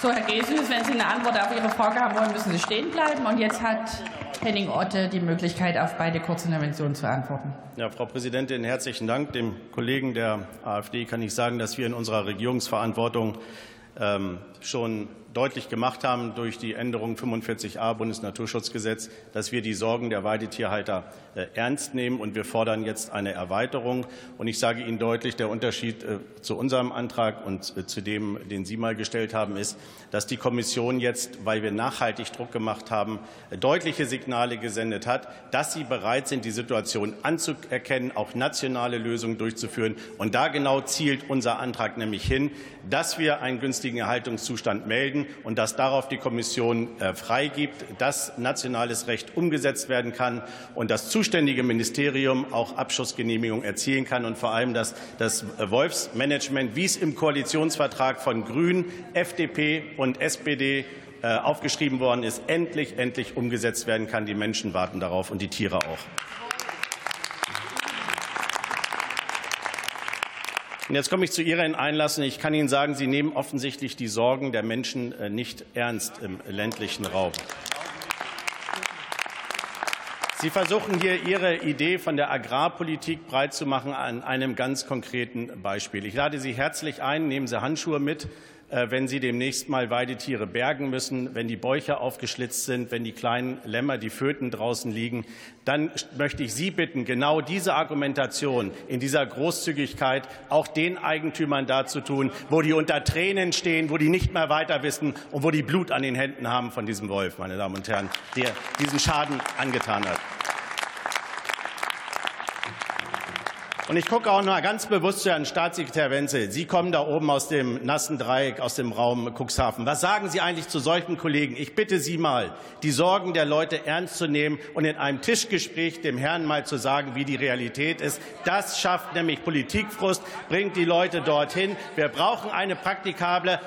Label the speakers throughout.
Speaker 1: So, Herr Gesens, wenn Sie eine Antwort auf Ihre Frage haben wollen, müssen Sie stehen bleiben. Und jetzt hat Henning Otte die Möglichkeit, auf beide Kurzinterventionen zu antworten.
Speaker 2: Ja, Frau Präsidentin, herzlichen Dank. Dem Kollegen der AfD kann ich sagen, dass wir in unserer Regierungsverantwortung ähm, schon deutlich gemacht haben durch die Änderung 45a Bundesnaturschutzgesetz, dass wir die Sorgen der Weidetierhalter äh, ernst nehmen, und wir fordern jetzt eine Erweiterung. Und ich sage Ihnen deutlich, der Unterschied äh, zu unserem Antrag und äh, zu dem, den Sie mal gestellt haben, ist, dass die Kommission jetzt, weil wir nachhaltig Druck gemacht haben, deutliche Signale gesendet hat, dass sie bereit sind, die Situation anzuerkennen, auch nationale Lösungen durchzuführen. Und da genau zielt unser Antrag nämlich hin, dass wir einen günstigen Erhaltungszustand melden melden und dass darauf die Kommission äh, freigibt, dass nationales Recht umgesetzt werden kann und das zuständige Ministerium auch Abschussgenehmigung erzielen kann und vor allem, dass das Wolfsmanagement, wie es im Koalitionsvertrag von Grünen, FDP und SPD äh, aufgeschrieben worden ist, endlich, endlich umgesetzt werden kann. Die Menschen warten darauf und die Tiere auch. Und jetzt komme ich zu Ihren Einlassen. Ich kann Ihnen sagen, Sie nehmen offensichtlich die Sorgen der Menschen äh, nicht ernst im ländlichen Raum. Sie versuchen hier Ihre Idee von der Agrarpolitik breit zu machen an einem ganz konkreten Beispiel. Ich lade Sie herzlich ein, nehmen Sie Handschuhe mit. Äh, wenn sie demnächst mal Weidetiere bergen müssen, wenn die Bäuche aufgeschlitzt sind, wenn die kleinen Lämmer, die Föten draußen liegen, dann möchte ich Sie bitten, genau diese Argumentation in dieser Großzügigkeit auch den Eigentümern darzutun, wo die unter Tränen stehen, wo die nicht mehr weiter wissen und wo die Blut an den Händen haben von diesem Wolf, meine Damen und Herren, der diesen Schaden angetan hat. Und ich gucke auch noch ganz bewusst zu Herrn Staatssekretär Wenzel. Sie kommen da oben aus dem nassen Dreieck, aus dem Raum Cuxhaven. Was sagen Sie eigentlich zu solchen Kollegen? Ich bitte Sie mal, die Sorgen der Leute ernst zu nehmen und in einem Tischgespräch dem Herrn mal zu sagen, wie die Realität ist. Das schafft nämlich Politikfrust, bringt die Leute dorthin. Wir brauchen eine praktikable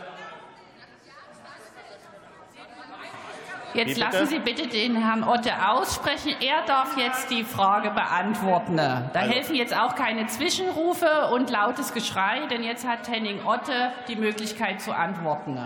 Speaker 1: Jetzt lassen Sie bitte den Herrn Otte aussprechen. Er darf jetzt die Frage beantworten. Da also. helfen jetzt auch keine Zwischenrufe und lautes Geschrei, denn jetzt hat Henning Otte die Möglichkeit zu antworten.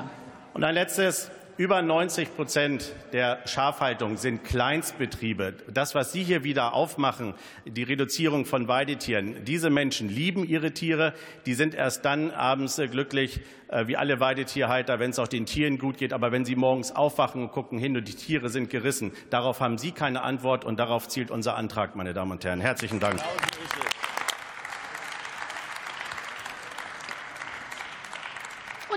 Speaker 2: Und ein letztes. Über 90 Prozent der Schafhaltung sind Kleinstbetriebe. Das, was Sie hier wieder aufmachen, die Reduzierung von Weidetieren, diese Menschen lieben ihre Tiere. Die sind erst dann abends glücklich, äh, wie alle Weidetierhalter, wenn es auch den Tieren gut geht. Aber wenn sie morgens aufwachen und gucken hin und die Tiere sind gerissen, darauf haben Sie keine Antwort und darauf zielt unser Antrag, meine Damen und Herren. Herzlichen Dank.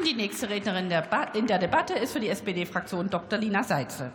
Speaker 1: Die nächste Rednerin in der Debatte ist für die SPD-Fraktion Dr. Lina Seitze.